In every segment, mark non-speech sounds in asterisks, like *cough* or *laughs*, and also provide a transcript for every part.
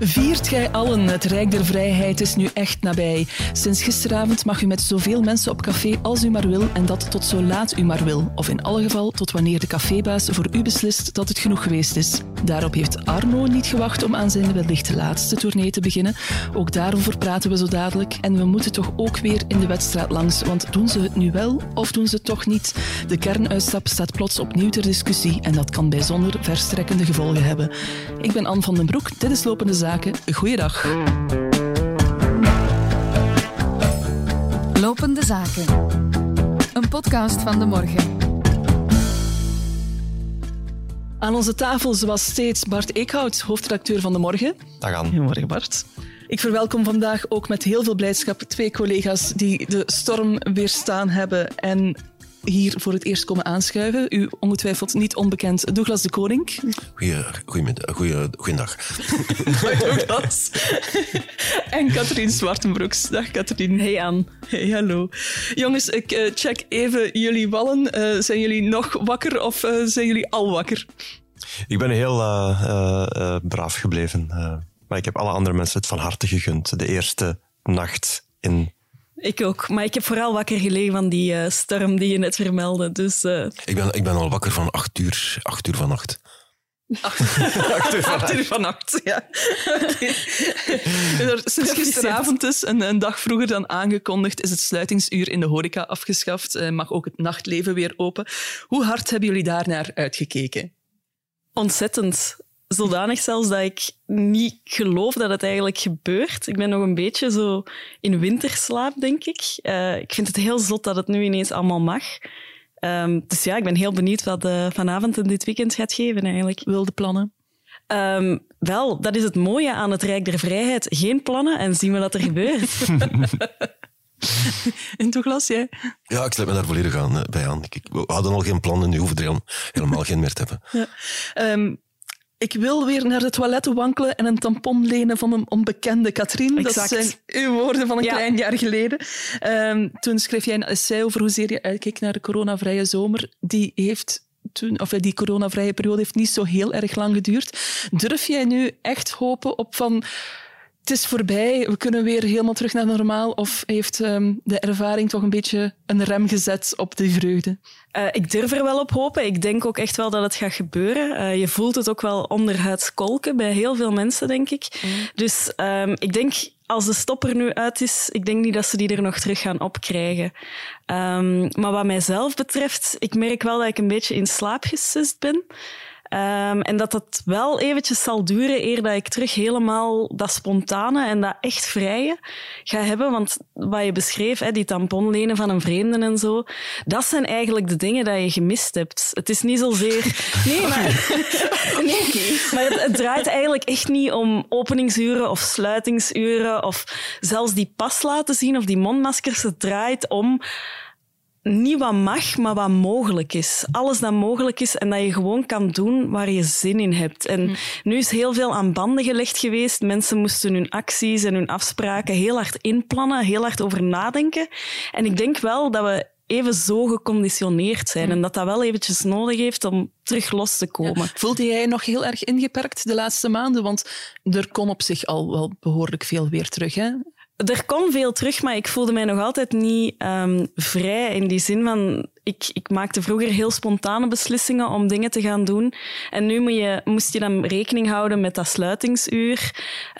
Viert gij allen, het Rijk der Vrijheid is nu echt nabij. Sinds gisteravond mag u met zoveel mensen op café als u maar wil en dat tot zo laat u maar wil. Of in alle geval tot wanneer de cafébaas voor u beslist dat het genoeg geweest is. Daarop heeft Arno niet gewacht om aan zijn wellicht laatste tournee te beginnen. Ook daarover praten we zo dadelijk. En we moeten toch ook weer in de wedstrijd langs, want doen ze het nu wel of doen ze het toch niet? De kernuitstap staat plots opnieuw ter discussie en dat kan bijzonder verstrekkende gevolgen hebben. Ik ben Anne van den Broek, dit is Lopende Zaken. Goeiedag. Lopende Zaken. Een podcast van de morgen. Aan onze tafel, zoals steeds, Bart Eekhout, hoofdredacteur van De Morgen. Dag aan. Goedemorgen, Bart. Ik verwelkom vandaag ook met heel veel blijdschap twee collega's die de storm weerstaan hebben en hier voor het eerst komen aanschuiven. U ongetwijfeld niet onbekend Douglas de Koning. Goeie, goeiemiddag, goeie, goeiedag. Douglas. *laughs* en Katrien Zwartenbroeks. Dag Katrien. Hey Anne. Hey, hallo. Jongens, ik uh, check even jullie wallen. Uh, zijn jullie nog wakker of uh, zijn jullie al wakker? Ik ben heel braaf gebleven. maar ik heb alle andere mensen het van harte gegund. De eerste nacht in ik ook, maar ik heb vooral wakker gelegen van die uh, storm die je net vermeldde. Dus, uh... ik, ben, ik ben al wakker van acht uur, acht uur van nacht. Acht, *laughs* acht, uur, acht uur van nacht, ja. Okay. *laughs* Sinds gisteravond is, een, een, dag vroeger dan aangekondigd, is het sluitingsuur in de horeca afgeschaft. Uh, mag ook het nachtleven weer open. Hoe hard hebben jullie daar naar uitgekeken? Ontzettend zodanig zelfs dat ik niet geloof dat het eigenlijk gebeurt. Ik ben nog een beetje zo in winterslaap, denk ik. Uh, ik vind het heel zot dat het nu ineens allemaal mag. Um, dus ja, ik ben heel benieuwd wat uh, vanavond en dit weekend gaat geven eigenlijk. Wilde plannen? Um, wel, dat is het mooie aan het Rijk der Vrijheid. Geen plannen en zien we wat er gebeurt. *laughs* *laughs* In Douglas, jij? Ja, ik sluit me daar volledig aan, bij aan. Ik, we hadden al geen plannen, nu hoeven we er helemaal geen meer te hebben. Ja. Um, ik wil weer naar de toiletten wankelen en een tampon lenen van een onbekende Katrien. Dat zijn uw woorden van een ja. klein jaar geleden. Um, toen schreef jij een essay over hoezeer je uitkeek naar de coronavrije zomer. Die heeft toen, of die coronavrije periode heeft niet zo heel erg lang geduurd. Durf jij nu echt hopen op van het is voorbij, we kunnen weer helemaal terug naar normaal? Of heeft um, de ervaring toch een beetje een rem gezet op die vreugde? Uh, ik durf er wel op hopen. Ik denk ook echt wel dat het gaat gebeuren. Uh, je voelt het ook wel onderhuids kolken bij heel veel mensen, denk ik. Mm. Dus um, ik denk, als de stopper nu uit is, ik denk niet dat ze die er nog terug gaan opkrijgen. Um, maar wat mijzelf betreft, ik merk wel dat ik een beetje in slaap gesust ben. Um, en dat dat wel eventjes zal duren eer dat ik terug helemaal dat spontane en dat echt vrije ga hebben. Want wat je beschreef, hè, die tamponlenen van een vreemde en zo, dat zijn eigenlijk de dingen dat je gemist hebt. Het is niet zozeer... *laughs* Nee, *laughs* maar, *laughs* nee, maar het, het draait eigenlijk echt niet om openingsuren of sluitingsuren of zelfs die pas laten zien of die mondmaskers. Het draait om niet wat mag, maar wat mogelijk is. Alles dat mogelijk is en dat je gewoon kan doen waar je zin in hebt. En hm. nu is heel veel aan banden gelegd geweest. Mensen moesten hun acties en hun afspraken heel hard inplannen, heel hard over nadenken. En ik denk wel dat we even zo geconditioneerd zijn hm. en dat dat wel eventjes nodig heeft om terug los te komen. Ja. Voelde jij nog heel erg ingeperkt de laatste maanden? Want er kon op zich al wel behoorlijk veel weer terug, hè? Er kon veel terug, maar ik voelde mij nog altijd niet um, vrij in die zin van ik, ik maakte vroeger heel spontane beslissingen om dingen te gaan doen. En nu moet je, moest je dan rekening houden met dat sluitingsuur.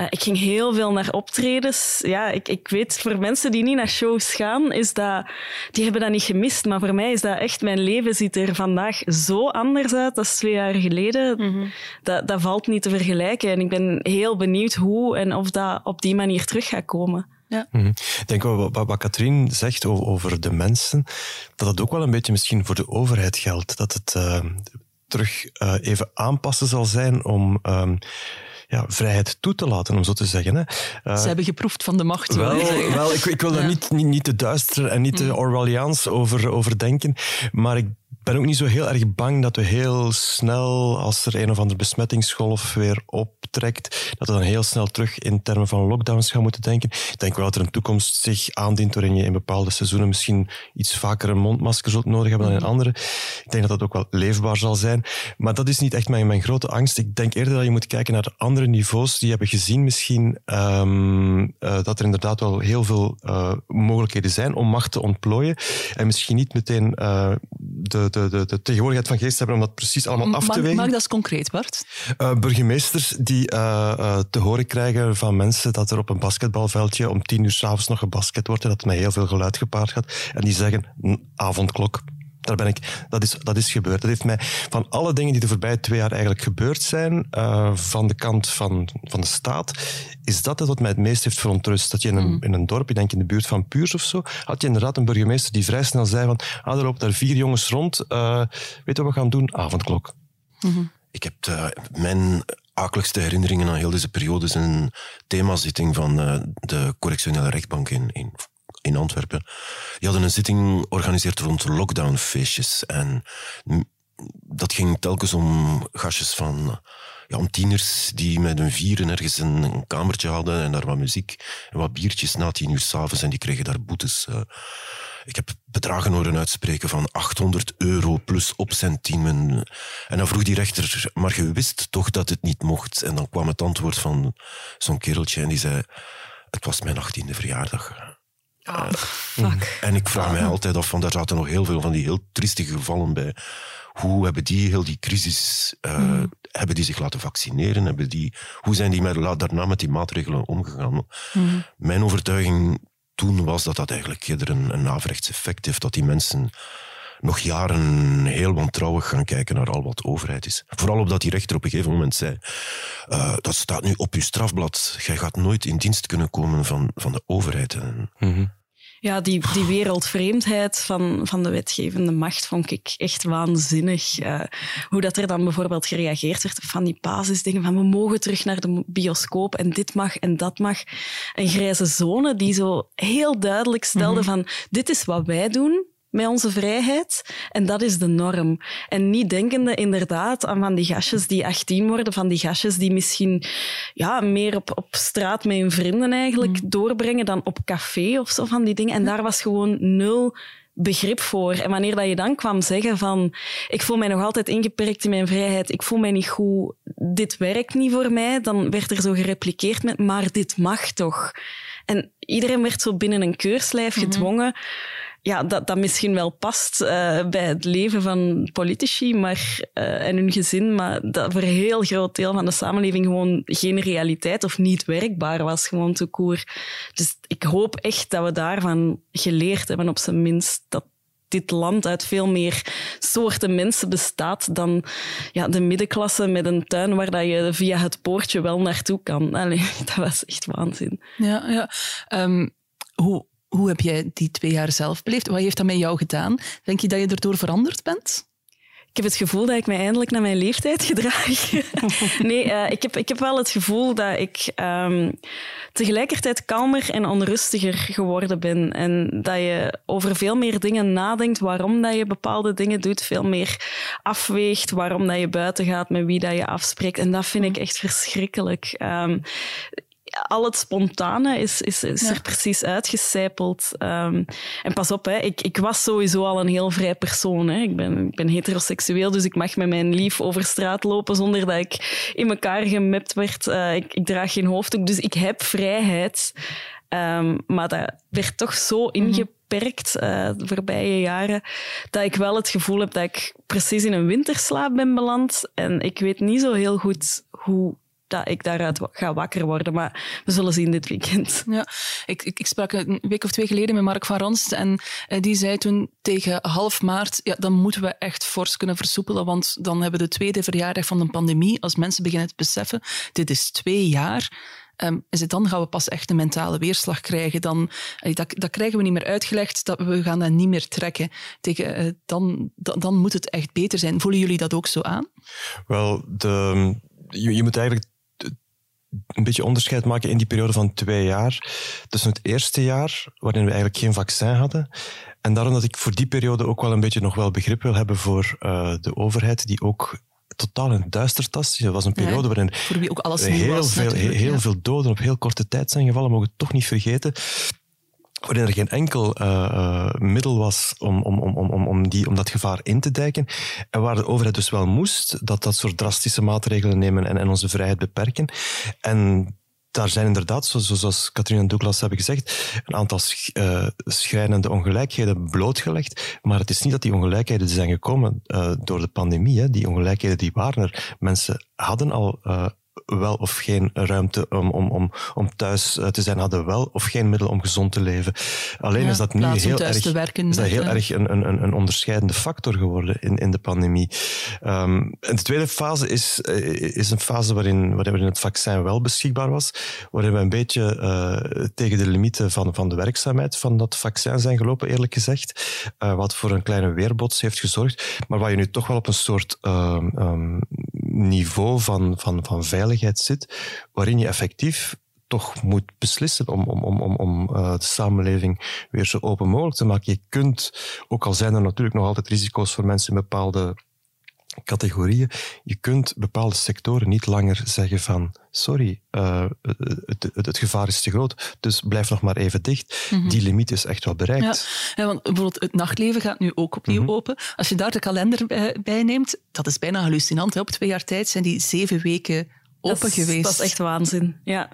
Uh, ik ging heel veel naar optredens. Ja, ik, ik weet, voor mensen die niet naar shows gaan, is dat, die hebben dat niet gemist. Maar voor mij is dat echt, mijn leven ziet er vandaag zo anders uit dan twee jaar geleden. Mm -hmm. dat, dat valt niet te vergelijken. En ik ben heel benieuwd hoe en of dat op die manier terug gaat komen. Ja. Mm -hmm. Ik denk wat, wat, wat Katrien zegt over, over, de mensen, dat het ook wel een beetje misschien voor de overheid geldt. Dat het uh, terug uh, even aanpassen zal zijn om. Uh, ja, vrijheid toe te laten, om zo te zeggen. Hè. Uh, Ze hebben geproefd van de macht. Wel, wel ik, ik, wil daar ja. niet, niet, niet te duister en niet te Orwelliaans over, over denken, maar ik ben ook niet zo heel erg bang dat we heel snel, als er een of andere besmettingsgolf weer op optrekt, dat we dan heel snel terug in termen van lockdowns gaan moeten denken. Ik denk wel dat er een toekomst zich aandient waarin je in bepaalde seizoenen misschien iets vaker een mondmasker zult nodig hebben dan in andere. Ik denk dat dat ook wel leefbaar zal zijn. Maar dat is niet echt mijn, mijn grote angst. Ik denk eerder dat je moet kijken naar de andere niveaus die hebben gezien misschien um, uh, dat er inderdaad wel heel veel uh, mogelijkheden zijn om macht te ontplooien. En misschien niet meteen uh, de, de, de, de, tegenwoordigheid van geest hebben om dat precies allemaal af te wegen. Maak dat eens concreet, Bart. burgemeesters die te horen krijgen van mensen dat er op een basketbalveldje om tien uur s'avonds nog gebasket wordt en dat met heel veel geluid gepaard gaat. En die zeggen, avondklok, daar ben ik, dat, is, dat is gebeurd. Dat heeft mij van alle dingen die de voorbije twee jaar eigenlijk gebeurd zijn, uh, van de kant van, van de staat, is dat het wat mij het meest heeft verontrust. Dat je in een, mm. in een dorp, ik denk in de buurt van Puurs of zo, had je inderdaad een burgemeester die vrij snel zei van, ah, er lopen daar vier jongens rond, weet je wat we gaan doen? Avondklok. Mm -hmm. Ik heb uh, mijn akeligste herinneringen aan heel deze periode is een themazitting van de correctionele rechtbank in, in in Antwerpen. Die hadden een zitting georganiseerd rond lockdownfeestjes. En dat ging telkens om gastjes van ja, om tieners die met hun vieren ergens een, kamertje hadden en daar wat muziek en wat biertjes na tien uur s'avonds en die kregen daar boetes. Uh, ik heb bedragen horen uitspreken van 800 euro plus opcentiemen. En dan vroeg die rechter, maar je wist toch dat het niet mocht? En dan kwam het antwoord van zo'n kereltje en die zei, het was mijn achttiende verjaardag. Oh, fuck. En ik vraag mij altijd af, van daar zaten nog heel veel van die heel triestige gevallen bij. Hoe hebben die heel die crisis, uh, mm. hebben die zich laten vaccineren? Hebben die, hoe zijn die met, daarna met die maatregelen omgegaan? Mm. Mijn overtuiging toen was dat dat eigenlijk eerder een, een averechts effect heeft, dat die mensen nog jaren heel wantrouwig gaan kijken naar al wat overheid is. Vooral omdat die rechter op een gegeven moment zei, uh, dat staat nu op uw strafblad, jij gaat nooit in dienst kunnen komen van, van de overheid. Mm -hmm. Ja, die, die wereldvreemdheid van, van de wetgevende macht vond ik echt waanzinnig. Uh, hoe dat er dan bijvoorbeeld gereageerd werd van die basisdingen van we mogen terug naar de bioscoop en dit mag en dat mag. Een grijze zone die zo heel duidelijk stelde mhm. van dit is wat wij doen, met onze vrijheid. En dat is de norm. En niet denkende inderdaad aan van die gastjes die 18 worden, van die gastjes die misschien ja, meer op, op straat met hun vrienden eigenlijk mm. doorbrengen dan op café of zo van die dingen. En daar was gewoon nul begrip voor. En wanneer dat je dan kwam zeggen van ik voel mij nog altijd ingeperkt in mijn vrijheid, ik voel mij niet goed, dit werkt niet voor mij, dan werd er zo gerepliceerd met maar dit mag toch. En iedereen werd zo binnen een keurslijf mhm. gedwongen ja, dat, dat misschien wel past uh, bij het leven van politici maar, uh, en hun gezin, maar dat voor een heel groot deel van de samenleving gewoon geen realiteit of niet werkbaar was, gewoon te koer. Dus ik hoop echt dat we daarvan geleerd hebben, op zijn minst, dat dit land uit veel meer soorten mensen bestaat dan ja, de middenklasse met een tuin waar dat je via het poortje wel naartoe kan. Allee, *laughs* dat was echt waanzin. Ja, ja. Um, hoe, hoe heb jij die twee jaar zelf beleefd? Wat heeft dat met jou gedaan? Denk je dat je erdoor veranderd bent? Ik heb het gevoel dat ik mij eindelijk naar mijn leeftijd gedraag. *laughs* nee, uh, ik, heb, ik heb wel het gevoel dat ik um, tegelijkertijd kalmer en onrustiger geworden ben. En dat je over veel meer dingen nadenkt, waarom dat je bepaalde dingen doet, veel meer afweegt, waarom dat je buiten gaat, met wie dat je afspreekt. En dat vind ik echt verschrikkelijk. Um, al het spontane is, is, is er precies uitgecijpeld. Um, en pas op, hè, ik, ik was sowieso al een heel vrij persoon. Hè. Ik, ben, ik ben heteroseksueel, dus ik mag met mijn lief over straat lopen zonder dat ik in elkaar gemapt werd. Uh, ik, ik, draag geen hoofddoek, dus ik heb vrijheid. Um, maar dat werd toch zo mhm. ingeperkt uh, de voorbije jaren, dat ik wel het gevoel heb dat ik precies in een winterslaap ben beland. En ik weet niet zo heel goed hoe dat ik daaruit ga wakker worden. Maar we zullen zien dit weekend. Ja, ik, ik, ik sprak een week of twee geleden met Mark van Ranst en uh, die zei toen tegen half maart, ja, dan moeten we echt fors kunnen versoepelen, want dan hebben we de tweede verjaardag van de pandemie. Als mensen beginnen te beseffen, dit is twee jaar. Um, is het dan gaan we pas echt een mentale weerslag krijgen. Dan, dat, dat krijgen we niet meer uitgelegd, dat we gaan dat niet meer trekken. Tegen, uh, dan, dan, dan moet het echt beter zijn. Voelen jullie dat ook zo aan? Wel, de, je, je moet eigenlijk een beetje onderscheid maken in die periode van twee jaar. Tussen het eerste jaar, waarin we eigenlijk geen vaccin hadden. En daarom dat ik voor die periode ook wel een beetje nog wel begrip wil hebben voor uh, de overheid, die ook totaal in het duister tast. Het was een periode Ja, waarin Voor wie ook alles heel, was. veel, heel ja. veel doden op heel korte tijd zijn gevallen, mogen we toch niet vergeten. Waarin er geen enkel eh, eh, middel was om, om, om, om, om, die, om dat gevaar in te dijken. En waar de overheid dus wel moest, dat dat soort drastische maatregelen nemen en, en onze vrijheid beperken. En daar zijn inderdaad, zo- zo- zoals Katrien en Douglas hebben gezegd, een aantal eh, schrijnende ongelijkheden blootgelegd. Maar het is niet dat die ongelijkheden zijn gekomen door de pandemie. Hè. Die ongelijkheden die waren er. Mensen hadden al wel of geen ruimte om, om, om, om thuis eh, te zijn, hadden wel of geen middel om gezond te leven. Alleen Ja, is dat nu heel erg, werken, is dat heel ja. erg een, een, een- onderscheidende factor geworden in, in de pandemie. Ehm, en de tweede fase is, eh, is een fase waarin, waarin het vaccin wel beschikbaar was, waarin we een beetje eh, tegen de limieten van, van de werkzaamheid van dat vaccin zijn gelopen, eerlijk gezegd. Wat voor een kleine weerbots heeft gezorgd, maar waar je nu toch wel op een soort ehm, ehm, niveau van, van, van veiligheid zit, waarin je effectief toch moet beslissen om, om, om, om, om eh, de samenleving weer zo open mogelijk te maken. Je kunt, ook al zijn er natuurlijk nog altijd risico's voor mensen in bepaalde categorieën, je kunt bepaalde sectoren niet langer zeggen van sorry, eh, het, het, het gevaar is te groot, dus blijf nog maar even dicht. Die limiet is echt wel bereikt. Ja, ja, want bijvoorbeeld het nachtleven gaat nu ook opnieuw Mhm. open. Als je daar de kalender bij, bij neemt, dat is bijna hallucinant. Hè? Op twee jaar tijd zijn die zeven weken open dat is, geweest. Dat is echt waanzin. Ja.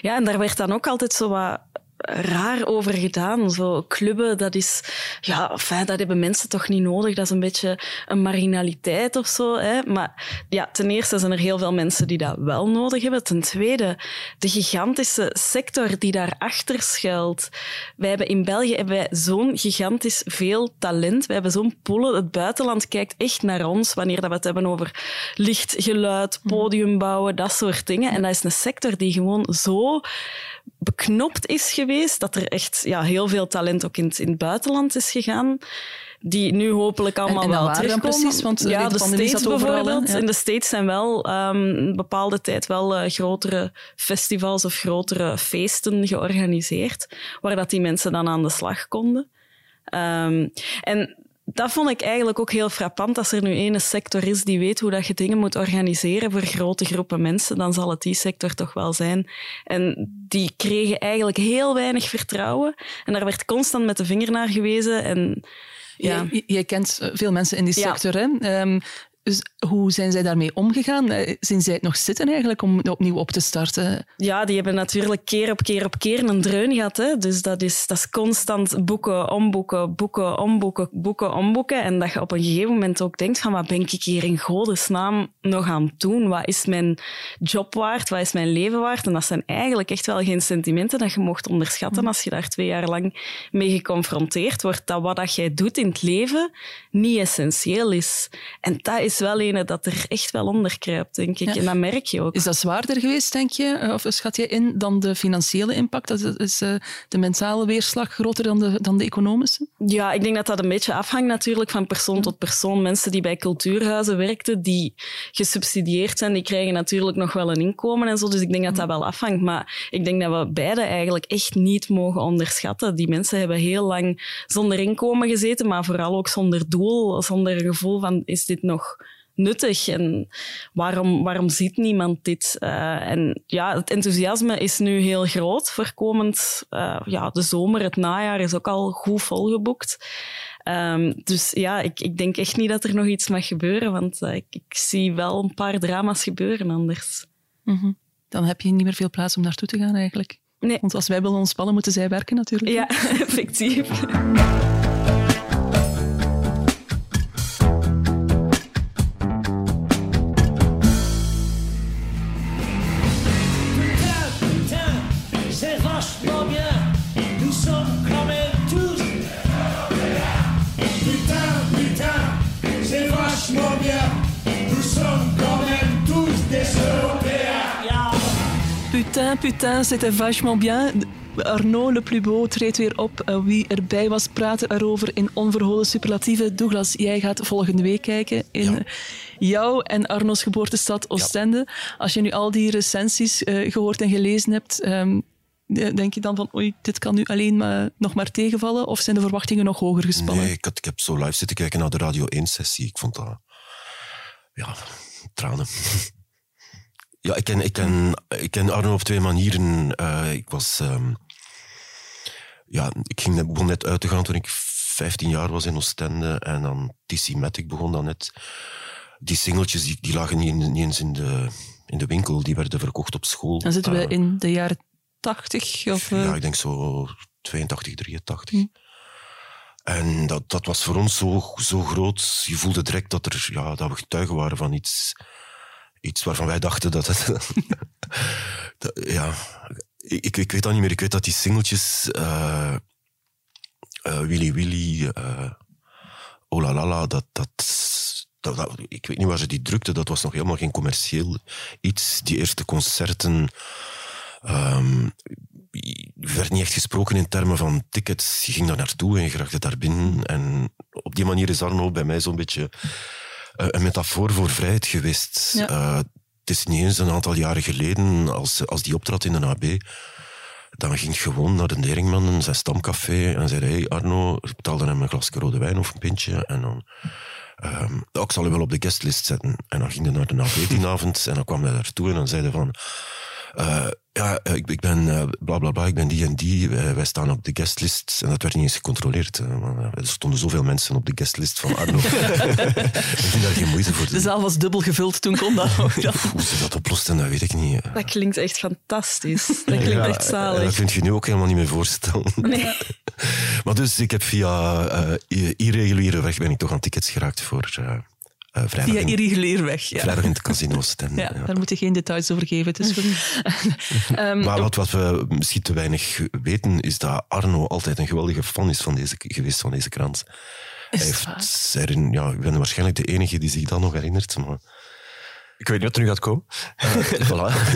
ja, en daar werd dan ook altijd zo wat raar over gedaan. Zo clubben, dat is... Ja, enfin, dat hebben mensen toch niet nodig. Dat is een beetje een marginaliteit of zo. Hè? Maar ja, ten eerste zijn er heel veel mensen die dat wel nodig hebben. Ten tweede, de gigantische sector die daarachter schuilt. Wij hebben in België hebben wij zo'n gigantisch veel talent. Wij hebben zo'n poelen. Het buitenland kijkt echt naar ons wanneer dat we het hebben over licht, geluid, podium bouwen, dat soort dingen. En dat is een sector die gewoon zo beknopt is geweest, dat er echt ja, heel veel talent ook in het, in het buitenland is gegaan. Die nu hopelijk allemaal en wel terugkomen. precies? Want, eh, ja, de States bijvoorbeeld. Ja. In de States zijn wel ehm, een bepaalde tijd wel eh, grotere festivals of grotere feesten georganiseerd, waar dat die mensen dan aan de slag konden. Ehm, en dat vond ik eigenlijk ook heel frappant. Als er nu ene sector is die weet hoe dat je dingen moet organiseren voor grote groepen mensen, dan zal het die sector toch wel zijn. En die kregen eigenlijk heel weinig vertrouwen. En daar werd constant met de vinger naar gewezen. En ja, Jij, jij kent veel mensen in die Ja. sector. Hè? Ehm, dus hoe zijn zij daarmee omgegaan? Eh, Zien zij het nog zitten eigenlijk om opnieuw op te starten? Ja, die hebben natuurlijk keer op keer op keer een dreun gehad. Hè? Dus dat is, dat is constant boeken, omboeken, boeken, omboeken, boeken, omboeken. En dat je op een gegeven moment ook denkt van wat ben ik hier in godesnaam nog aan het doen? Wat is mijn job waard? Wat is mijn leven waard? En dat zijn eigenlijk echt wel geen sentimenten dat je mocht onderschatten als je daar twee jaar lang mee geconfronteerd wordt. Dat wat dat jij doet in het leven niet essentieel is. En dat is wel een dat er echt wel onder kruipt, denk ik. Ja. En dat merk je ook. Is dat zwaarder geweest, denk je? Eh, Of schat je in dan de financiële impact? Dat is- Is eh, de mentale weerslag groter dan de, dan de economische? Ja, ik denk dat dat een beetje afhangt natuurlijk van persoon tot persoon. Mensen die bij cultuurhuizen werkten, die gesubsidieerd zijn, die krijgen natuurlijk nog wel een inkomen en zo. Dus ik denk dat dat wel afhangt. Maar ik denk dat we beide eigenlijk echt niet mogen onderschatten. Die mensen hebben heel lang zonder inkomen gezeten, maar vooral ook zonder doel, zonder gevoel van is dit nog nuttig en waarom, waarom ziet niemand dit? Eh, en ja, het enthousiasme is nu heel groot voor komend, eh, ja, de zomer, het najaar is ook al goed volgeboekt. Ehm, dus ja, ik, ik denk echt niet dat er nog iets mag gebeuren, want eh, ik, ik zie wel een paar drama's gebeuren anders. Mhm. Dan heb je niet meer veel plaats om naartoe te gaan eigenlijk. Nee. Want als wij willen ontspannen, moeten zij werken natuurlijk. Ja, *laughs* effectief. *laughs* Putain, putain, c'était vachement bien. Arnaud Le Plus Beau treedt weer op. Eh, Wie erbij was, praten erover in onverholen superlatieven. Douglas, jij gaat volgende week kijken in Ja. jouw en Arno's geboortestad Oostende. Als je nu al die recensies eh, gehoord en gelezen hebt, ehm, eh, denk je dan van oei, dit kan nu alleen maar, nog maar tegenvallen? Of zijn de verwachtingen nog hoger gespannen? Nee, ik, had, ik heb zo live zitten kijken naar de Radio 1-sessie. Ik vond dat... Ja, tranen. *laughs* ja, ik ken, ik, ken, ik ken Arno op twee manieren. Eh, ik was... ehm, ja, ik ging net, begon net uit te gaan toen ik 15 jaar was in Oostende. En dan TC Matic begon dan net. Die singeltjes die, die lagen niet, eens in de, in de winkel. Die werden verkocht op school. Dan zitten we Eh, in de jaren tachtig. Of, eh, ja, ik denk zo 82, 83. Hm. En dat, dat was voor ons zo, zo groot. Je voelde direct dat, er, ja, dat we getuigen waren van iets, iets waarvan wij dachten dat het... *laughs* dat- ja, ik, ik weet dat niet meer. Ik weet dat die singeltjes... eh eh, Willy Willy, eh Oh la la la, dat, dat, Ik weet niet waar ze die drukte. Dat was nog helemaal geen commercieel iets. Die eerste concerten... er werd niet echt gesproken in termen van tickets. Je ging daar naartoe en je raakte daar binnen. En op die manier is Arno bij mij zo'n beetje een metafoor voor vrijheid geweest. Ja. Eh, het is niet eens een aantal jaren geleden, als, als die optrad in de AB, dan ging ik gewoon naar de Deringman, zijn stamcafé, en zei hey Arno, ik betaalde hem een glasje rode wijn of een pintje, en dan... "Ja, ik zal u wel op de guestlist zetten. En dan ging hij naar de AB die *laughs* avond, en dan kwam hij daartoe en dan zei hij van... eh, ja, eh, ik, ik ben eh, bla bla bla, ik ben die en die. Wij, wij staan op de guestlist. En dat werd niet eens gecontroleerd. er stonden zoveel mensen op de guestlist van Arno. *laughs* ik ging daar geen moeite voor *laughs* de doen. zaal was dubbel gevuld, toen kon dat. Hoe ze dat oplosten, dat weet ik niet. Dat klinkt echt fantastisch. Dat klinkt Ja, echt zalig. Dat kun je nu ook helemaal niet meer voorstellen. Nee. *laughs* Maar dus, ik heb via eh, irreguliere weg ben ik toch aan tickets geraakt voor eh, vrijdag, Via in, irregulier weg. Ja. vrijdag in het casino Stende, Ja, ja. daar moet je geen details over geven. Het is goed. *laughs* Ehm, Maar wat, wat we misschien te weinig weten, is dat Arno altijd een geweldige fan is van deze, geweest van deze krant. Hij heeft, herinner- ja, ik ben waarschijnlijk de enige die zich dat nog herinnert. Maar, Ik weet niet wat er nu gaat komen. voilà.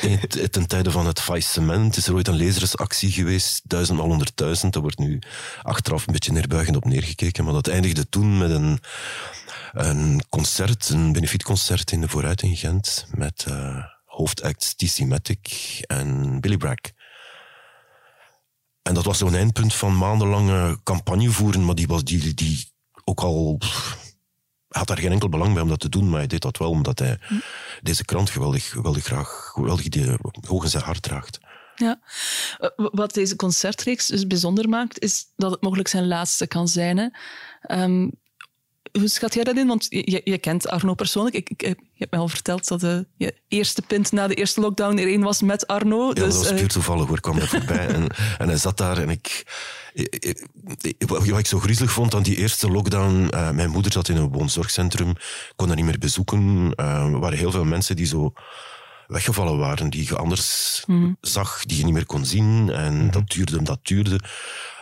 In- Ten tijde van het faillissement is er ooit een lezersactie geweest, duizendmaal honderdduizend. Daar wordt nu achteraf een beetje neerbuigend op neergekeken. Maar dat eindigde toen met een, een concert, een benefietconcert in de Vooruit in Gent, met eh hoofdacts TC Matic en Billy Bragg. En dat was zo'n eindpunt van maandenlange campagne voeren, maar die, was, die, die ook al... had daar geen enkel belang bij om dat te doen, maar hij deed dat wel omdat hij deze krant geweldig, geweldig graag, geweldig die, hoog in zijn hart draagt. Ja. Eh, Wat deze concertreeks dus bijzonder maakt, is dat het mogelijk zijn laatste kan zijn. Hè. Ehm, hoe schat jij dat in? Want je, je- kent Arno persoonlijk. Ik, ik, je hebt mij al verteld dat de je eerste pint na de eerste lockdown er één was met Arno. Ja, dus, dat was eh, puur toevallig hoor, ik kwam daar voorbij en, *laughs* en hij zat daar en ik, Wat ik zo griezelig vond aan die eerste lockdown, eh, mijn moeder zat in een woonzorgcentrum, kon dat niet meer bezoeken. Eh, er waren heel veel mensen die zo weggevallen waren, die je anders zag, die je niet meer kon zien. En dat duurde, dat duurde.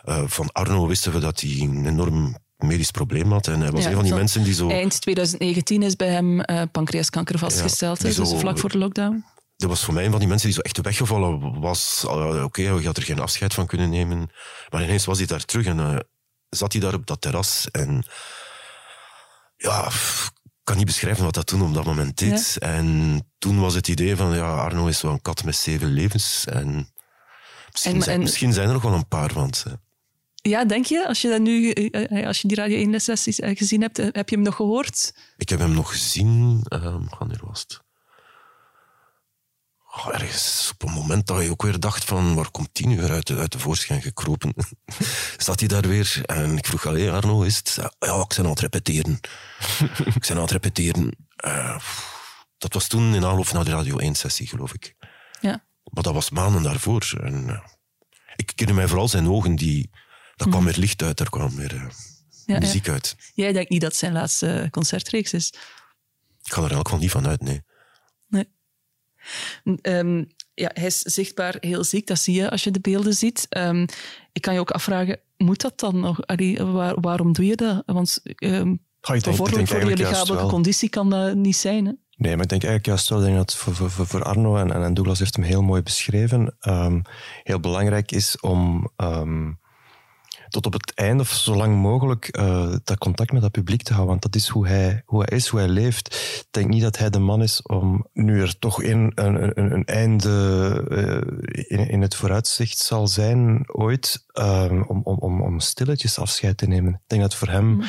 Eh, van Arno wisten we dat hij een enorm medisch probleem had. En hij was Ja, een van die mensen die zo... Eind 2019 is bij hem eh, pancreaskanker vastgesteld. dus vlak voor de lockdown. Dat was voor mij een van die mensen die zo echt weggevallen was. Uh, Oké, je had er geen afscheid van kunnen nemen. Maar ineens was hij daar terug en eh, zat hij daar op dat terras. En ja, ik kan niet beschrijven wat dat toen op dat moment deed. En toen was het idee van, ja, Arno is zo'n kat met zeven levens. En misschien, En- zijn, en- misschien zijn er nog wel een paar, want... Ja, denk je? Als je, dat nu, eh, eh, als je die Radio 1 sessies eh, gezien hebt, heb je hem nog gehoord? Ik heb hem nog gezien. ehm wanneer was het? Oh, ergens op een moment dat je ook weer dacht van... Waar komt die nu weer uit de, uit de voorschijn gekropen? *laughs* Zat hij daar weer? En ik vroeg, allee Arno, is het? Ja, ik ben aan het repeteren. *laughs* ik ben aan het repeteren. Dat was toen in aanloop naar de Radio 1-sessie, geloof ik. Ja. Maar dat was maanden daarvoor. En, ik kende mij vooral zijn ogen, die... Daar kwam weer licht uit, daar kwam weer eh, Mhm. Ja, ja. muziek uit. Jij denkt niet dat het zijn laatste concertreeks is. Ik ga er elk geval niet van uit, nee. Nee. Ehm, ja, hij is zichtbaar heel ziek, dat zie je als je de beelden ziet. Ehm, ik kan je ook afvragen, moet dat dan nog? Allee, waar- waarom doe je dat? Want ehm denk- ik bevorderlijk denk voor je lichamelijke conditie kan dat niet zijn. Hè? Nee, maar ik denk eigenlijk juist wel denk dat voor, voor, voor- voor Arno, en, en Douglas heeft hem heel mooi beschreven, ehm, heel belangrijk is om ehm, tot op het einde, of zo lang mogelijk, eh, dat contact met dat publiek te houden. Want dat is hoe hij, hoe hij is, hoe hij leeft. Ik denk niet dat hij de man is om, nu er toch in, een, een, een einde eh, in, in het vooruitzicht zal zijn, ooit, ehm, om, om, om, stilletjes afscheid te nemen. Ik denk dat voor hem...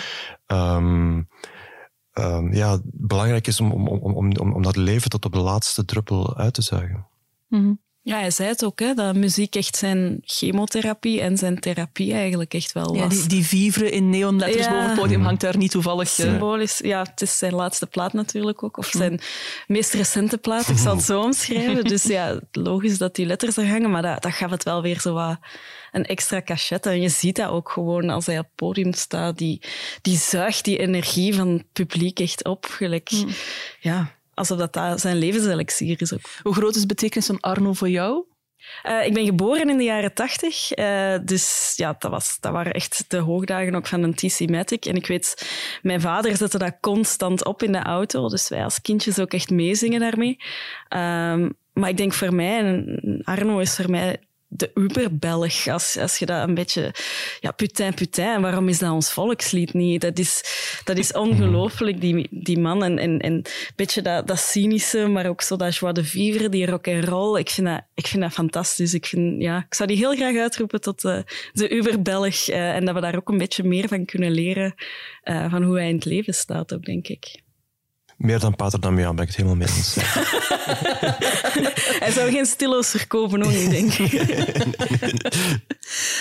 ehm, ehm, ja, belangrijk is om, om, om, om, om dat leven tot op de laatste druppel uit te zuigen. Ja, hij zei het ook, hè, dat muziek echt zijn chemotherapie en zijn therapie eigenlijk echt wel was. Ja, die, die vivre in neonletters Ja. boven het podium hangt daar niet toevallig. eh, Symbolisch, ja, het is zijn laatste plaat natuurlijk ook. Of zijn meest recente plaat, ik zal het zo omschrijven. *laughs* Dus ja, logisch dat die letters er hangen, maar dat, dat gaf het wel weer zo wat een extra cachet. En je ziet dat ook gewoon als hij op het podium staat. Die, die zuigt die energie van het publiek echt op. Gelijk, ja, alsof dat, dat zijn levenselixier is ook. Hoe groot is de betekenis van Arno voor jou? Eh, ik ben geboren in de jaren tachtig, eh, dus ja, dat, was, dat waren echt de hoogdagen ook van een TC-Matic. En ik weet, mijn vader zette dat constant op in de auto, dus wij als kindjes ook echt meezingen daarmee. Ehm, maar ik denk voor mij, en Arno is voor mij de Uber-Belg, als, als je dat een beetje... Ja, putain, putain, waarom is dat ons volkslied niet? Dat is, dat is ongelooflijk, die, die man. En, en, en een beetje dat, dat cynische, maar ook zo dat joie de vivre, die rock and roll. Ik vind dat, ik vind dat fantastisch. Ik, vind, ja, ik zou die heel graag uitroepen tot eh, de Uber-Belg. eh, en dat we daar ook een beetje meer van kunnen leren, eh, van hoe hij in het leven staat ook, denk ik. Meer dan Pater Damian ben ik het helemaal mee eens. *laughs* Hij zou geen stilo's verkopen, ook niet, denk ik. *laughs*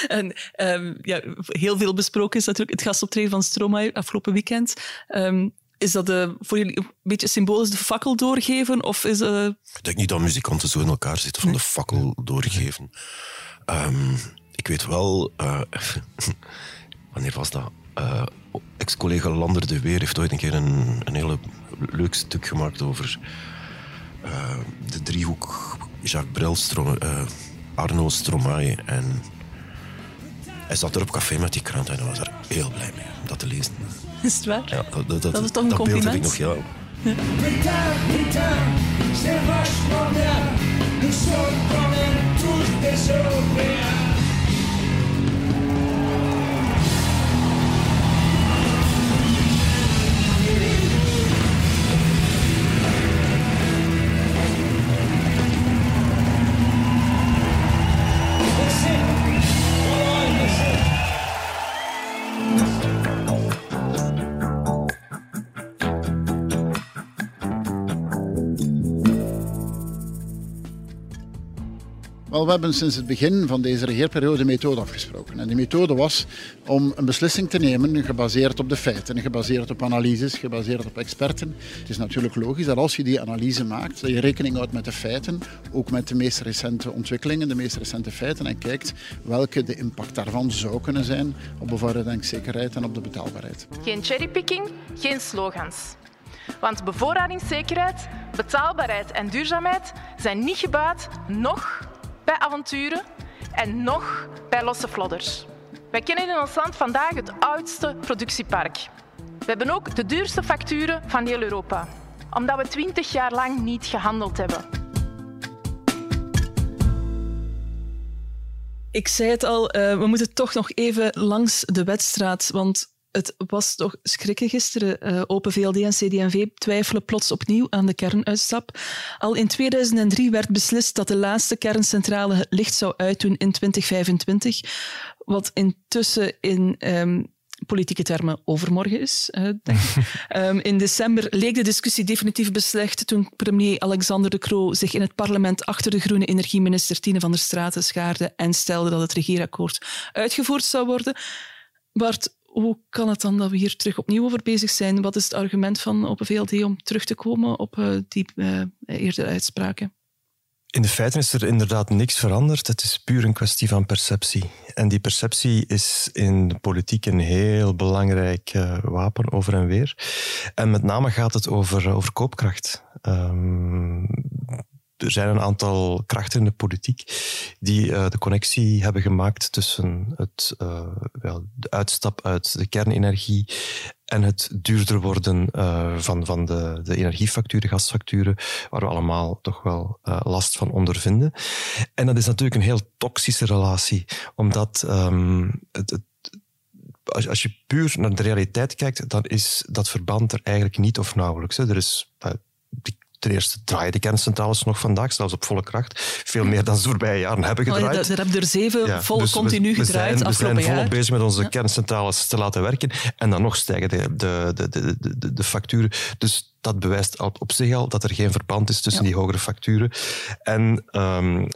En, ehm, ja, heel veel besproken is natuurlijk het gastoptreden van Stromae afgelopen weekend. Ehm, is dat eh, voor jullie een beetje symbolisch de fakkel doorgeven? Of is, eh, Ik denk niet dat muzikanten zo in elkaar zitten van de fakkel doorgeven. Ehm, ik weet wel, eh, *laughs* wanneer was dat? Eh, Ex-collega Lander de Weer heeft ooit een keer een, een hele leuk stuk gemaakt over eh, de driehoek Jacques Brel, Stro- eh, Arno Stromae. En hij zat er op café met die krant en hij was er heel blij mee om dat te lezen. is het waar? Ja, dat, dat, Dat is toch een dat beeld heb ik compliment? nog, ja. Putain, putain, We hebben sinds het begin van deze regeerperiode een methode afgesproken. En die methode was om een beslissing te nemen gebaseerd op de feiten, gebaseerd op analyses, gebaseerd op experten. Het is natuurlijk logisch dat als je die analyse maakt, dat je rekening houdt met de feiten, ook met de meest recente ontwikkelingen, de meest recente feiten, en kijkt welke de impact daarvan zou kunnen zijn op bevoorradingszekerheid en op de betaalbaarheid. Geen cherrypicking, geen slogans. Want bevoorradingszekerheid, betaalbaarheid en duurzaamheid zijn niet gebouwd nog bij avonturen en nog bij losse flodders. Wij kennen in ons land vandaag het oudste productiepark. We hebben ook de duurste facturen van heel Europa, omdat we 20 jaar lang niet gehandeld hebben. Ik zei het al, eh, we moeten toch nog even langs de wedstraat, want het was toch schrikken gisteren. Eh, Open VLD en CD&V twijfelen plots opnieuw aan de kernuitstap. Al in 2003 werd beslist dat de laatste kerncentrale het licht zou uitdoen in 2025, wat intussen in ehm, politieke termen overmorgen is, eh, denk ik. *laughs* Ehm, in december leek de discussie definitief beslecht toen premier Alexander De Croo zich in het parlement achter de groene energieminister Tine van der Straten schaarde en stelde dat het regeerakkoord uitgevoerd zou worden. Bart, hoe kan het dan dat we hier terug opnieuw over bezig zijn? Wat is het argument van Open VLD om terug te komen op eh, die eh, eerdere uitspraken? In de feiten is er inderdaad niks veranderd. Het is puur een kwestie van perceptie. En die perceptie is in de politiek een heel belangrijk eh, wapen over en weer. En met name gaat het over, over koopkracht. Ehm, er zijn een aantal krachten in de politiek die eh, de connectie hebben gemaakt tussen het, eh, wel, de uitstap uit de kernenergie en het duurder worden eh, van, van de, de energiefacturen, gasfacturen, waar we allemaal toch wel last van ondervinden. En dat is natuurlijk een heel toxische relatie, omdat ehm, het, als, je puur naar de realiteit kijkt, dan is dat verband er eigenlijk niet of nauwelijks. Er is, ten eerste draaien de kerncentrales nog vandaag, zelfs op volle kracht. Veel meer dan ze voorbije jaren hebben Oh ja, gedraaid. er hebben er zeven Ja, vol dus continu we, gedraaid zijn, we zijn volop jaar. bezig met onze kerncentrales te laten werken. En dan nog stijgen de, de, de, de, de, de, de facturen. Dus dat bewijst op zich al dat er geen verband is tussen Ja. die hogere facturen en ehm, eh,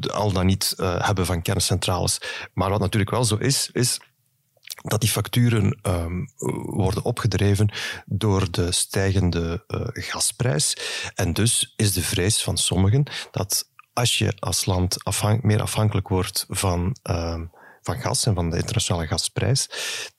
de al dan niet eh, hebben van kerncentrales. Maar wat natuurlijk wel zo is, is dat die facturen ehm, worden opgedreven door de stijgende eh, gasprijs. En dus is de vrees van sommigen dat als je als land meer afhankelijk wordt van, ehm, van gas en van de internationale gasprijs,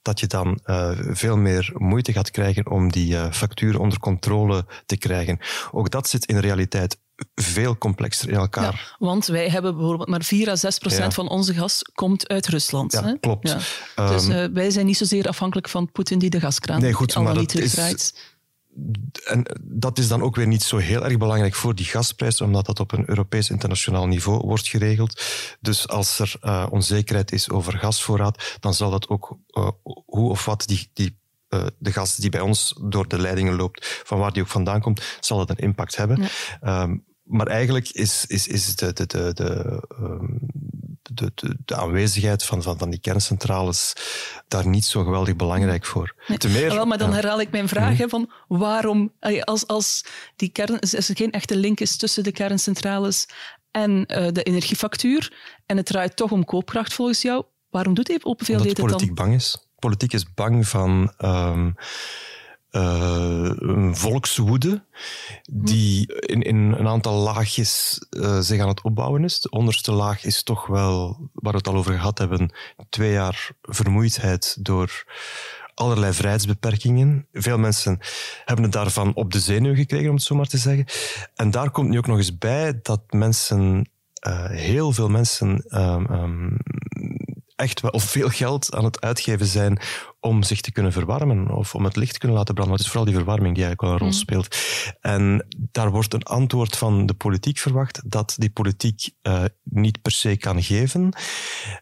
dat je dan eh, veel meer moeite gaat krijgen om die eh, facturen onder controle te krijgen. Ook dat zit in realiteit veel complexer in elkaar. Ja, want wij hebben bijvoorbeeld maar 4 à 6 procent Ja. van onze gas komt uit Rusland. Ja, hè? klopt. Dus Ehm, eh, wij zijn niet zozeer afhankelijk van Poetin die de gaskraan Nee, goed, maar niet terugdraait. En dat is dan ook weer niet zo heel erg belangrijk voor die gasprijs, omdat dat op een Europees internationaal niveau wordt geregeld. Dus als er eh, onzekerheid is over gasvoorraad, dan zal dat ook eh, hoe of wat die, die, de gas die bij ons door de leidingen loopt, van waar die ook vandaan komt, zal dat een impact hebben. Ehm, maar eigenlijk is, is, is de, de, de, de, ehm, de, de, de aanwezigheid van, van, van die kerncentrales daar niet zo geweldig belangrijk voor. Te meer, wel, maar dan herhaal ik mijn vraag hè, van waarom, als, als die kern, als er geen echte link is tussen de kerncentrales en eh, de energiefactuur, en het draait toch om koopkracht volgens jou, waarom doet Open VLD Omdat dit dan? politiek bang is. Politiek is bang van ehm, eh, een volkswoede die in, in een aantal laagjes eh, zich aan het opbouwen is. De onderste laag is toch wel, waar we het al over gehad hebben, twee jaar vermoeidheid door allerlei vrijheidsbeperkingen. Veel mensen hebben het daarvan op de zenuw gekregen, om het zo maar te zeggen. En daar komt nu ook nog eens bij dat mensen, eh, heel veel mensen, ehm, echt wel of veel geld aan het uitgeven zijn om zich te kunnen verwarmen of om het licht te kunnen laten branden. Maar het is vooral die verwarming die eigenlijk wel een rol speelt. En daar wordt een antwoord van de politiek verwacht dat die politiek eh, niet per se kan geven.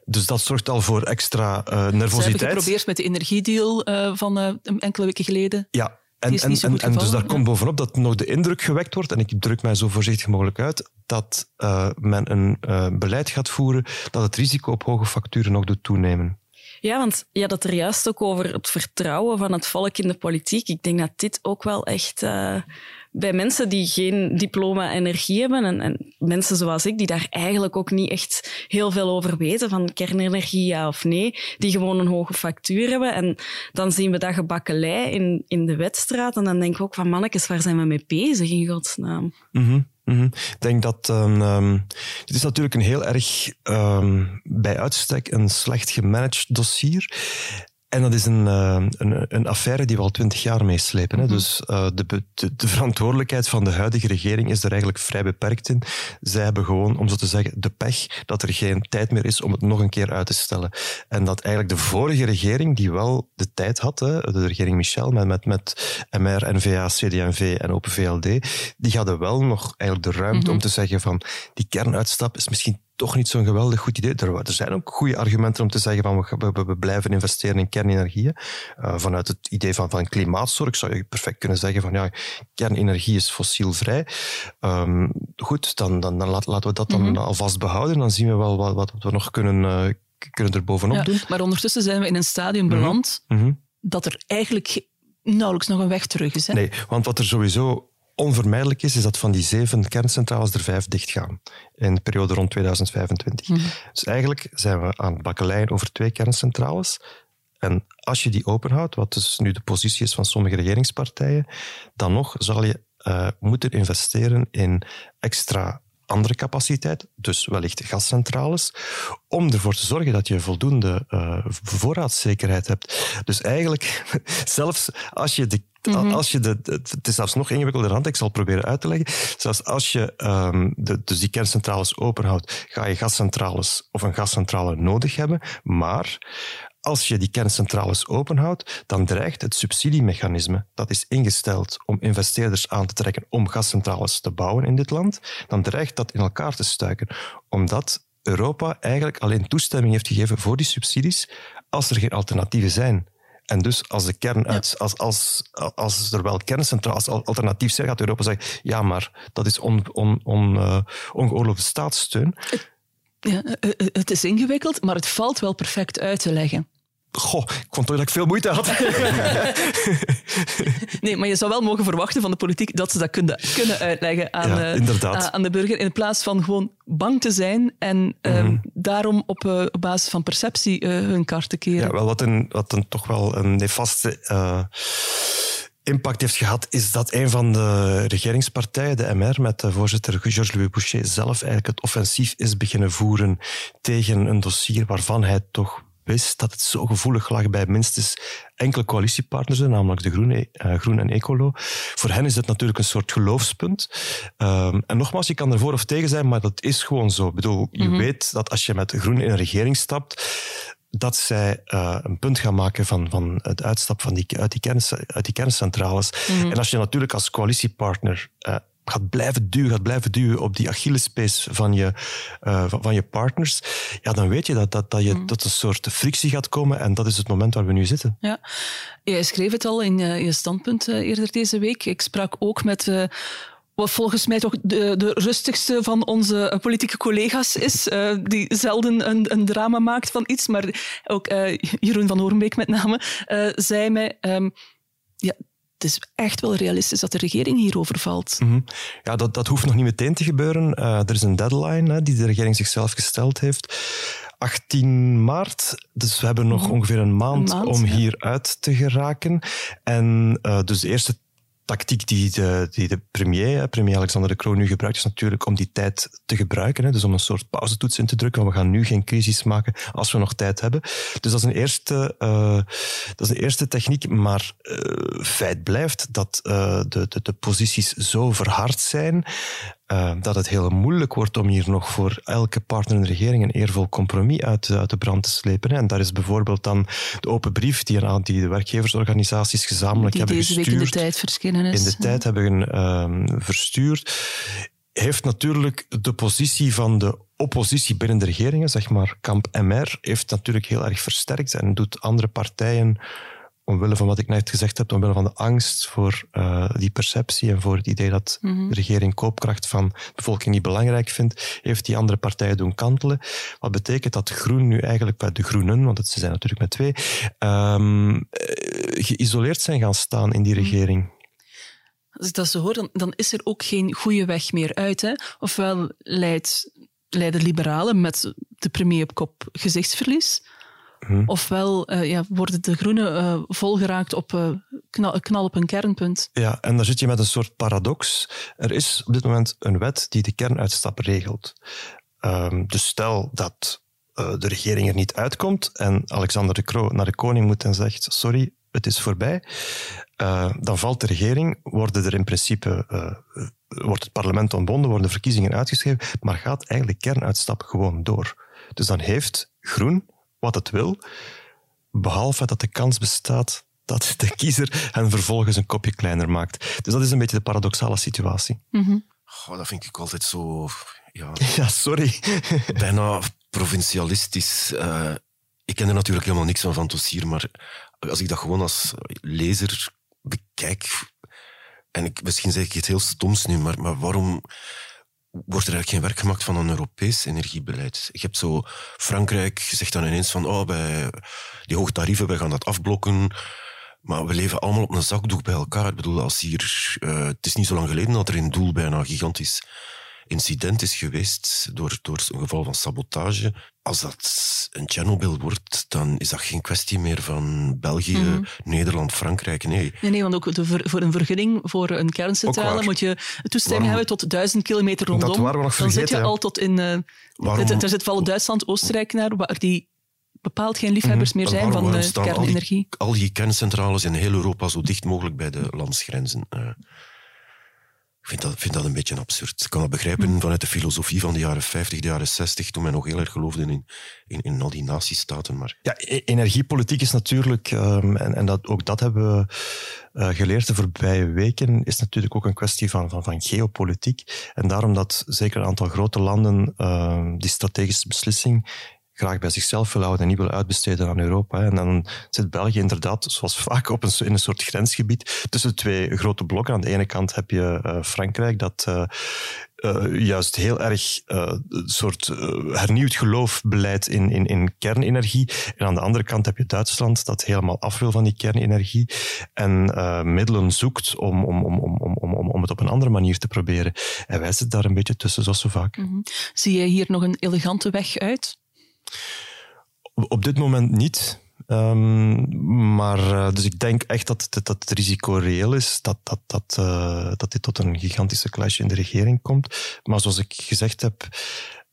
Dus dat zorgt al voor extra eh, Ze hebben nervositeit. geprobeerd met de energiedeal eh, van enkele weken geleden. Ja, en, en, en, dus daar komt bovenop dat nog de indruk gewekt wordt, en ik druk mij zo voorzichtig mogelijk uit, dat eh, men een eh, beleid gaat voeren dat het risico op hoge facturen nog doet toenemen. Ja, want je had het er juist ook over het vertrouwen van het volk in de politiek. Ik denk dat dit ook wel echt eh, bij mensen die geen diploma energie hebben en, en mensen zoals ik, die daar eigenlijk ook niet echt heel veel over weten, van kernenergie ja of nee, die gewoon een hoge factuur hebben. En dan zien we dat gebakkelei in, in de wedstraat en dan denken we ook van mannetjes, waar zijn we mee bezig in godsnaam? Mhm, mhm. Ik denk dat ehm, dit is natuurlijk een heel erg ehm, bij uitstek een slecht gemanaged dossier. En dat is een, eh, een, een affaire die we al twintig jaar meeslepen. hè. Dus eh, de, de, de verantwoordelijkheid van de huidige regering is er eigenlijk vrij beperkt in. Zij hebben gewoon, om zo te zeggen, de pech dat er geen tijd meer is om het nog een keer uit te stellen. En dat eigenlijk de vorige regering, die wel de tijd had, hè, de regering Michel, met, met, met MR, NVA, CD&V en Open VLD, die hadden wel nog eigenlijk de ruimte om te zeggen van die kernuitstap is misschien toch niet zo'n geweldig goed idee. Er, er zijn ook goede argumenten om te zeggen van we, we, we blijven investeren in kernenergie. Uh, vanuit het idee van, van klimaatzorg zou je perfect kunnen zeggen van ja, kernenergie is fossielvrij. Um, goed, dan, dan, dan laten we dat dan mm -hmm. alvast behouden. Dan zien we wel wat, wat we nog kunnen, uh, kunnen er bovenop ja, doen. Maar ondertussen zijn we in een stadium beland mm -hmm. dat er eigenlijk nauwelijks nog een weg terug is. Hè? Nee, want wat er sowieso onvermijdelijk is, is dat van die zeven kerncentrales er vijf dichtgaan in de periode rond 2025. Mm. Dus eigenlijk zijn we aan het bakkeleien over twee kerncentrales. En als je die openhoudt, wat dus nu de positie is van sommige regeringspartijen, dan nog zal je uh, moeten investeren in extra andere capaciteit, dus wellicht gascentrales, om ervoor te zorgen dat je voldoende uh, voorraadzekerheid hebt. Dus eigenlijk, *laughs* zelfs als je de -hmm. Als je het is zelfs nog ingewikkelder hand, ik zal proberen uit te leggen. Zelfs als je um, de, dus die kerncentrales openhoudt, ga je gascentrales of een gascentrale nodig hebben. Maar als je die kerncentrales openhoudt, dan dreigt het subsidiemechanisme dat is ingesteld om investeerders aan te trekken om gascentrales te bouwen in dit land, dan dreigt dat in elkaar te stuiken. Omdat Europa eigenlijk alleen toestemming heeft gegeven voor die subsidies als er geen alternatieven zijn. En dus als de kern uit, als, als, als er wel kerncentrales als alternatief zijn, gaat Europa zeggen, ja, maar dat is on, on, on, uh, ongeoorloofde staatssteun. Ja, eh, eh, het is ingewikkeld, maar het valt wel perfect uit te leggen. Goh, ik vond toch dat ik veel moeite had. *laughs* nee, maar je zou wel mogen verwachten van de politiek dat ze dat kunnen, kunnen uitleggen aan, ja, uh, aan de burger, in plaats van gewoon bang te zijn en mm -hmm. daarom op, uh, op, basis van perceptie hun kaart te keren. Ja, wel wat een, wat een toch wel een nefaste impact heeft gehad, is dat een van de regeringspartijen, de MR, met de voorzitter Georges-Louis Boucher zelf eigenlijk het offensief is beginnen voeren tegen een dossier waarvan hij toch wist dat het zo gevoelig lag bij minstens enkele coalitiepartners, namelijk de Groen, uh, Groen en Ecolo. Voor hen is het natuurlijk een soort geloofspunt. Um, en nogmaals, je kan ervoor of tegen zijn, maar dat is gewoon zo. Ik bedoel, je mm -hmm. weet dat als je met Groen in een regering stapt, dat zij uh, een punt gaan maken van, van het uitstap van die, uit, die kern, uit die kerncentrales. Mm -hmm. En als je natuurlijk als coalitiepartner uh, gaat blijven duwen, gaat blijven duwen op die Achillespees van je, uh, van, van, je partners, ja, dan weet je dat, dat, dat je mm. tot een soort frictie gaat komen en dat is het moment waar we nu zitten. Ja, jij schreef het al in uh, je standpunt uh, eerder deze week. Ik sprak ook met wat volgens mij toch de, de rustigste van onze politieke collega's is, uh, die zelden een, een, drama maakt van iets, maar ook uh, Jeroen van Hoornbeek met name, uh, zei mij, um, ja, het is echt wel realistisch dat de regering hierover valt. Mm -hmm. Ja, dat, dat hoeft nog niet meteen te gebeuren. er is een deadline hè, die de regering zichzelf gesteld heeft. 18 maart, dus we hebben nog mm -hmm. ongeveer een maand, een maand om ja. hieruit te geraken. En dus de eerste tactiek die de, die de premier, premier Alexander de Croo, nu gebruikt, is natuurlijk om die tijd te gebruiken. Hè, dus om een soort pauzetoets in te drukken. We gaan nu geen crisis maken als we nog tijd hebben. Dus dat is een eerste, uh, dat is een eerste techniek. Maar uh, feit blijft dat uh, de, de, de posities zo verhard zijn. Uh, dat het heel moeilijk wordt om hier nog voor elke partner in de regering een eervol compromis uit, uit de brand te slepen. En daar is bijvoorbeeld dan de open brief die, een, die de werkgeversorganisaties gezamenlijk die hebben deze gestuurd. week in de tijd verschenen is. In de tijd hebben uh, verstuurd. Heeft natuurlijk de positie van de oppositie binnen de regeringen, zeg maar kamp MR, heeft natuurlijk heel erg versterkt en doet andere partijen omwille van wat ik net gezegd heb, omwille van de angst voor uh, die perceptie en voor het idee dat mm -hmm. de regering koopkracht van de bevolking niet belangrijk vindt, heeft die andere partijen doen kantelen. Wat betekent dat Groen nu eigenlijk bij de Groenen, want het, ze zijn natuurlijk met twee, um, geïsoleerd zijn gaan staan in die regering. Als ik dat zo hoor, dan, dan is er ook geen goede weg meer uit. Hè? Ofwel leidt, leiden liberalen met de premier op kop gezichtsverlies, Hmm. Ofwel uh, ja, worden de groenen uh, volgeraakt op uh, knal, knal, op een kernpunt. Ja, en daar zit je met een soort paradox. Er is op dit moment een wet die de kernuitstap regelt. Um, dus stel dat de regering er niet uitkomt en Alexander de Croo naar de koning moet en zegt sorry, het is voorbij, dan valt de regering, worden er in principe wordt het parlement ontbonden, worden verkiezingen uitgeschreven, maar gaat eigenlijk de kernuitstap gewoon door. Dus dan heeft Groen wat het wil, behalve dat de kans bestaat dat de kiezer hen vervolgens een kopje kleiner maakt. Dus dat is een beetje de paradoxale situatie. Mm -hmm. oh, dat vind ik altijd zo... Ja, *laughs* ja sorry. bijna provincialistisch. Uh, ik ken er natuurlijk helemaal niks van van Tossier, maar als ik dat gewoon als lezer bekijk... En ik, misschien zeg ik het heel stoms nu, maar, maar waarom wordt er eigenlijk geen werk gemaakt van een Europees energiebeleid. Je hebt zo, Frankrijk zegt dan ineens van, oh, bij die hoge tarieven, wij gaan dat afblokken. Maar we leven allemaal op een zakdoek bij elkaar. Ik bedoel, als hier, uh, het is niet zo lang geleden dat er in Doel bijna gigantisch incident is geweest door, door een geval van sabotage. Als dat een Chernobyl wordt, dan is dat geen kwestie meer van België, mm -hmm. Nederland, Frankrijk. Nee. nee, nee want ook de voor een vergunning voor een kerncentrale moet je toestemming hebben tot duizend kilometer rondom. Dat waren we nog dan vergeten, zit je al tot in... Uh, Waarom? Er zit vooral Duitsland, Oostenrijk naar, waar die bepaald geen liefhebbers meer zijn waarom, van uh, kernenergie. Al die, al die kerncentrales in heel Europa zo dicht mogelijk bij de landsgrenzen. Uh, vind dat, vind dat een beetje absurd. Ik kan dat begrijpen vanuit de filosofie van de jaren 50, de jaren 60, toen men nog heel erg geloofde in, in, in al die natiestaten. Maar... Ja, energiepolitiek is natuurlijk, um, en, en dat, ook dat hebben we uh, geleerd de voorbije weken, is natuurlijk ook een kwestie van, van, van geopolitiek. En daarom dat zeker een aantal grote landen uh, die strategische beslissing graag bij zichzelf wil houden en niet wil uitbesteden aan Europa. En dan zit België inderdaad, zoals vaak, op een, in een soort grensgebied tussen twee grote blokken. Aan de ene kant heb je uh, Frankrijk, dat uh, uh, juist heel erg een soort hernieuwd geloof beleidt in, in, in kernenergie. En aan de andere kant heb je Duitsland, dat helemaal af wil van die kernenergie en middelen zoekt om, om, om, om, om, om, om het op een andere manier te proberen. En wij zitten daar een beetje tussen, zoals zo vaak. -hmm. Zie jij hier nog een elegante weg uit? Op dit moment niet. Um, maar uh, dus ik denk echt dat, dat, dat het risico reëel is, dat, dat, dat, uh, dat dit tot een gigantische clash in de regering komt. Maar zoals ik gezegd heb,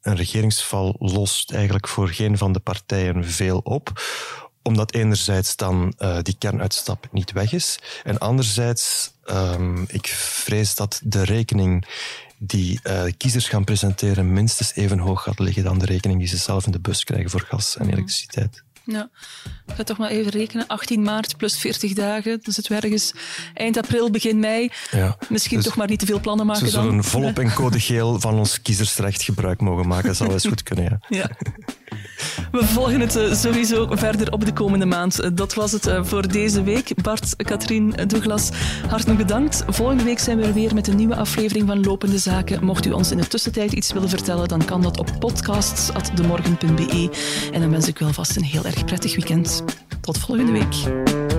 een regeringsval lost eigenlijk voor geen van de partijen veel op omdat enerzijds dan uh, die kernuitstap niet weg is. En anderzijds, um, ik vrees dat de rekening die uh, kiezers gaan presenteren minstens even hoog gaat liggen dan de rekening die ze zelf in de bus krijgen voor gas en elektriciteit. Ja, ik ga toch maar even rekenen. 18 maart plus 40 dagen. Dan zitten we ergens eind april, begin mei. Ja, Misschien dus toch maar niet te veel plannen maken Ze zullen dan. volop *laughs* in code geel van ons kiezersrecht gebruik mogen maken. Dat zou eens goed kunnen, ja. ja. We volgen het uh, sowieso verder op de komende maand. Uh, dat was het uh, voor deze week. Bart, Katrien, Douglas, hartelijk bedankt. Volgende week zijn we er weer met een nieuwe aflevering van Lopende Zaken. Mocht u ons in de tussentijd iets willen vertellen, dan kan dat op podcasts.demorgen.be. En dan wens ik u alvast een heel prettig weekend. Tot volgende week.